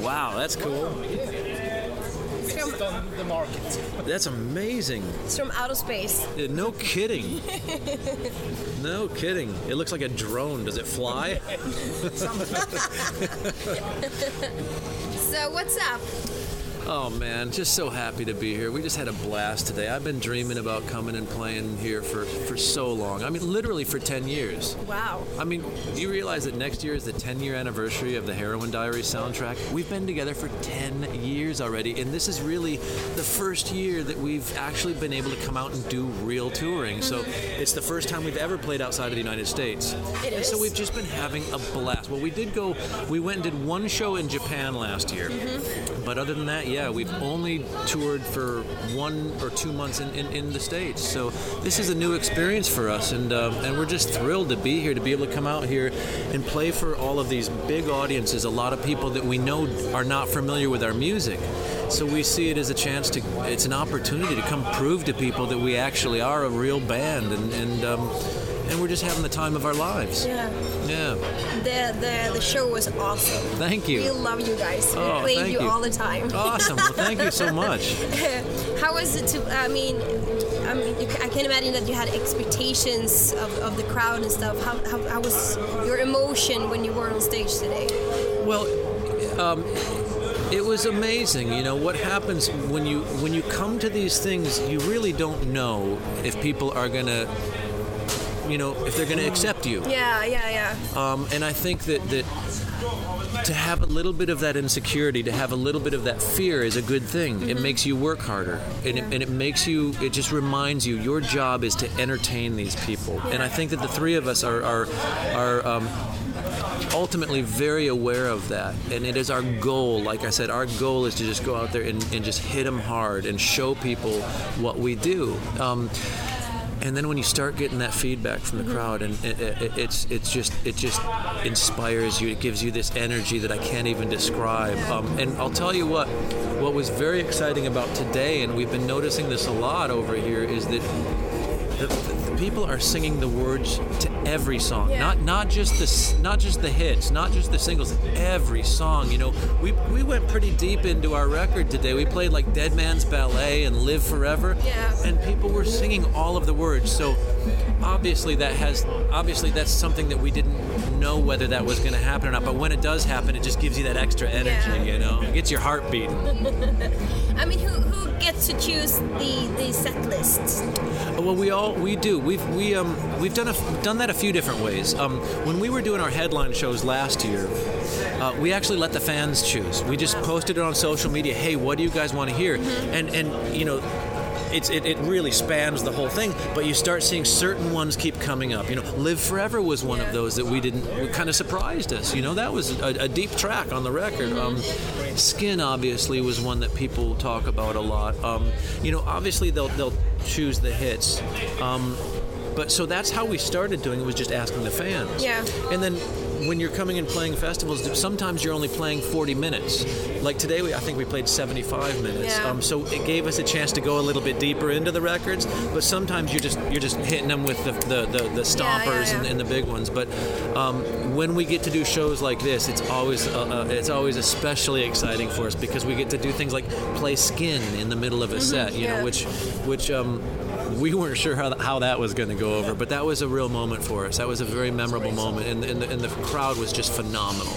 Wow, that's cool. It's from, on the market. That's amazing. it's from outer space. Uh, No kidding. No kidding. It looks like a drone. Does it fly? So what's up? Oh man, just so happy to be here. We just had a blast today. I've been dreaming about coming and playing here for, for so long. I mean, literally for 10 years. Wow. I mean, do you realize that next year is the 10 year anniversary of the Heroin Diaries soundtrack? We've been together for 10 years already, and this is really the first year that we've actually been able to come out and do real touring. So mm-hmm. it's the first time we've ever played outside of the United States. It and so we've just been having a blast. Well, we did go, we went and did one show in Japan last year. But other than that, yeah, we've only toured for one or two months in, in, in the States. So this is a new experience for us, and, um, and we're just thrilled to be here, to be able to come out here and play for all of these big audiences, a lot of people that we know are not familiar with our music. So we see it as a chance to, it's an opportunity to come prove to people that we actually are a real band, and, and, um, and we're just having the time of our lives. Yeah. Yeah. The the the show was awesome. Thank you. We love you guys. We Oh, played thank you, you. all the time. Awesome. Well, thank you so much. How was it to? I mean, I mean, you I can imagine that you had expectations of, of the crowd and stuff. How, how, how was your emotion when you were on stage today? Well, um, it was amazing. You know what happens when you when you come to these things, you really don't know if people are gonna, you know, if they're gonna accept you. Yeah, yeah, yeah. Um, and I think that that to have a little bit of that insecurity, to have a little bit of that fear is a good thing. It makes you work harder, and, it, and it makes you. It just reminds you your job is to entertain these people. And I think that the three of us are are are. Um, ultimately very aware of that and it is our goal like i said our goal is to just go out there and, and just hit them hard and show people what we do um, and then when you start getting that feedback from the crowd and it, it, it's it's just it just inspires you. It gives you this energy that i can't even describe. Um, and i'll tell you what what was very exciting about today and we've been noticing this a lot over here is that the, the people are singing the words to every song, Yeah. not not just the not just the hits, not just the singles. Every song, you know, we we went pretty deep into our record today. We played like Dead Man's Ballet and Live Forever, Yeah. and people were singing all of the words. So obviously that has obviously that's something that we didn't know whether that was going to happen or not. But when it does happen, it just gives you that extra energy, Yeah. you know, it gets your heart beating. I mean, who, who gets to choose the, the set lists? Well, we all we do. We've we um we've done a, done that a few different ways. Um, when we were doing our headline shows last year, uh, we actually let the fans choose. We just posted it on social media. Hey, what do you guys want to hear? And and you know. It's, it, it really spans the whole thing, but you start seeing certain ones keep coming up. You know, "Live Forever" was one Yeah. of those that we didn't, kind of surprised us. You know, that was a, a deep track on the record. Um, "Skin" obviously was one that people talk about a lot. Um, you know, obviously they'll they'll choose the hits. Um, but so that's how we started doing it was just asking the fans. Yeah. And then when you're coming and playing festivals, sometimes you're only playing 40 minutes. Like today, we, I think we played 75 minutes. Yeah. Um, so it gave us a chance to go a little bit deeper into the records. But sometimes you're just you're just hitting them with the the, the, the stompers yeah. And, and the big ones. But um, when we get to do shows like this, it's always uh, uh, it's always especially exciting for us because we get to do things like play Skin in the middle of a set. You yeah. know, which which um, we weren't sure how, how that was going to go over, but that was a real moment for us. That was a very memorable moment, and, and, the, and the crowd was just phenomenal.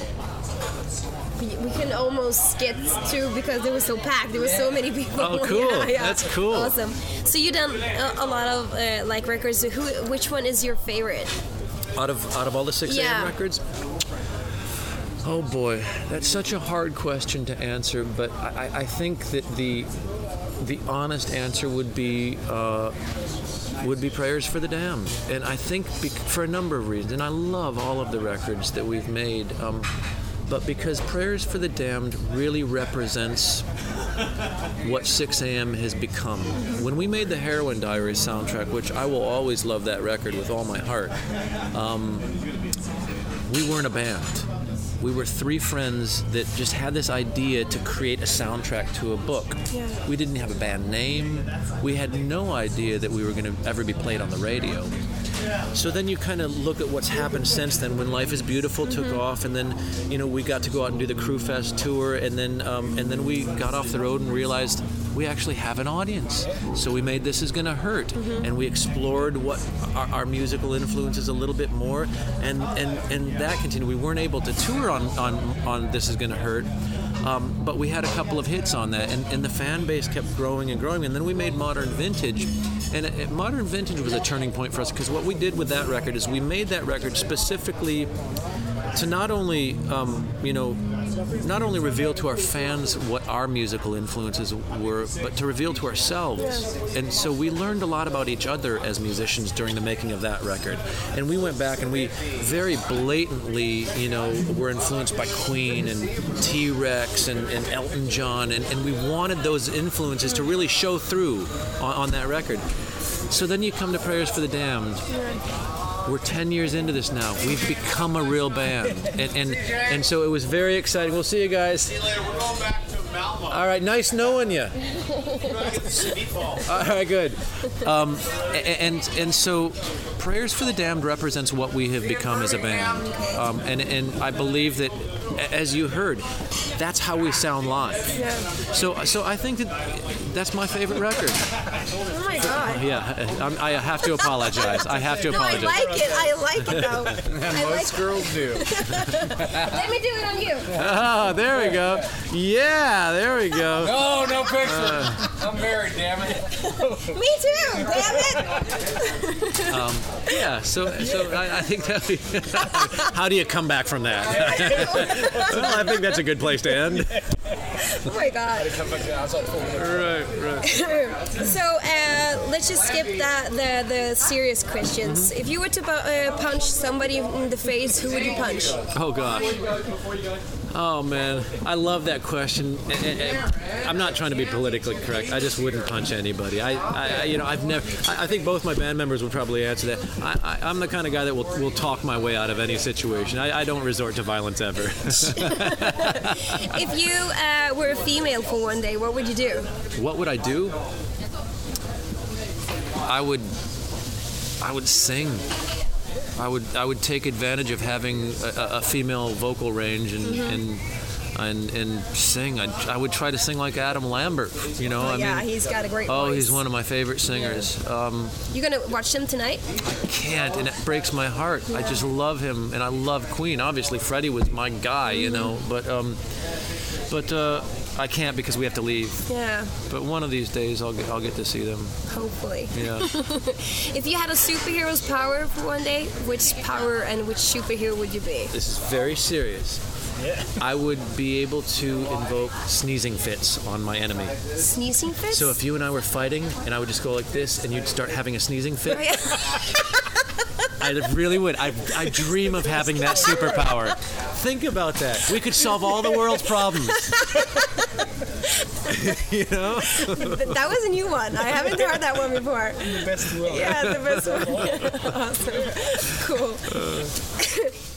We, we can almost get through because it was so packed. There were so many people. Oh, cool. That's cool. Awesome. So you done a, a lot of uh, like records. Who? Which one is your favorite? Out of out of all the six Yeah. AM records. Oh boy, that's such a hard question to answer, but I, I- I think that the the honest answer would be uh, would be prayers for the damned, and I think for a number of reasons. And I love all of the records that we've made, um, but because prayers for the damned really represents what 6 a.m. has become. When we made the Heroin Diaries soundtrack, which I will always love that record with all my heart, um, we weren't a band. We were three friends that just had this idea to create a soundtrack to a book. Yeah. We didn't have a band name. We had no idea that we were going to ever be played on the radio. so then you kind of look at what's happened since then. When Life is Beautiful took off, and then you know we got to go out and do the Crüe Fest tour, and then um, and then we got off the road and realized we actually have an audience. So we made This Is Gonna Hurt, and we explored what our, our musical influences a little bit more, and and and that continued. We weren't able to tour on on on This Is Gonna Hurt. Um, but we had a couple of hits on that, and, and the fan base kept growing and growing. And then we made Modern Vintage, and uh, Modern Vintage was a turning point for us because what we did with that record is we made that record specifically to not only, um, you know, not only reveal to our fans what our musical influences were, but to reveal to ourselves. And so we learned a lot about each other as musicians during the making of that record. And we went back and we very blatantly, you know, were influenced by Queen and T Rex and, and Elton John, and, and we wanted those influences to really show through on, on that record. So then you come to Prayers for the Damned. We're 10 years into this now. We've become a real band. And, and, and so it was very exciting. We'll see you guys. See you later. We're going back to Malmo. All right, nice knowing you. All right, good. Um, and and so, prayers for the damned represents what we have become as a band, um, and and I believe that, as you heard, that's how we sound live. So so I think that that's my favorite record. Oh my god. Yeah, I'm, I have to apologize. I have to No, I like it. I like it though. I like Most girls do. Let me do it on you. Ah, there we go. Yeah, there we go. Oh, no picture. Uh. I'm married, damn it. Me too. Damn it. Yeah, so so I, I think that. We, how do you come back from that? well, I think that's a good place to end. Oh my god. Come back to the outside full Right, right. So uh, let's just skip that the the serious questions. If you were to uh, punch somebody in the face, who would you punch? Oh gosh. Oh man, I love that question. I'm not trying to be politically correct. I just wouldn't punch anybody. I, I you know, I've never. I, think both my band members would probably answer that. I, I, I'm the kind of guy that will, will talk my way out of any situation. I, I don't resort to violence ever. If you uh, were a female for one day, what would you do? what would I do? I would. I would sing. I would. I would take advantage of having a, a- female vocal range and and. And, and sing. I, I would try to sing like Adam Lambert. You know, I yeah, mean, he's got a great Oh, voice. he's one of my favorite singers. Um, You gonna watch him tonight? I can't, and it breaks my heart. I just love him, and I love Queen. Obviously, Freddie was my guy, you know, but um, but uh, I can't because we have to leave. Yeah, But one of these days, I'll get I'll get to see them. hopefully. Yeah. If you had a superhero's power for one day, which power and which superhero would you be? this is very serious. Yeah. I would be able to invoke sneezing fits on my enemy. Sneezing fits? So if you and I were fighting, and I would just go like this, and you'd start having a sneezing fit, oh, I really would. I, I dream of having that superpower. Think about that. We could solve all the world's problems. you know? that was a new one. I haven't heard that one before. In The best world. Yeah, the best one. awesome. Cool.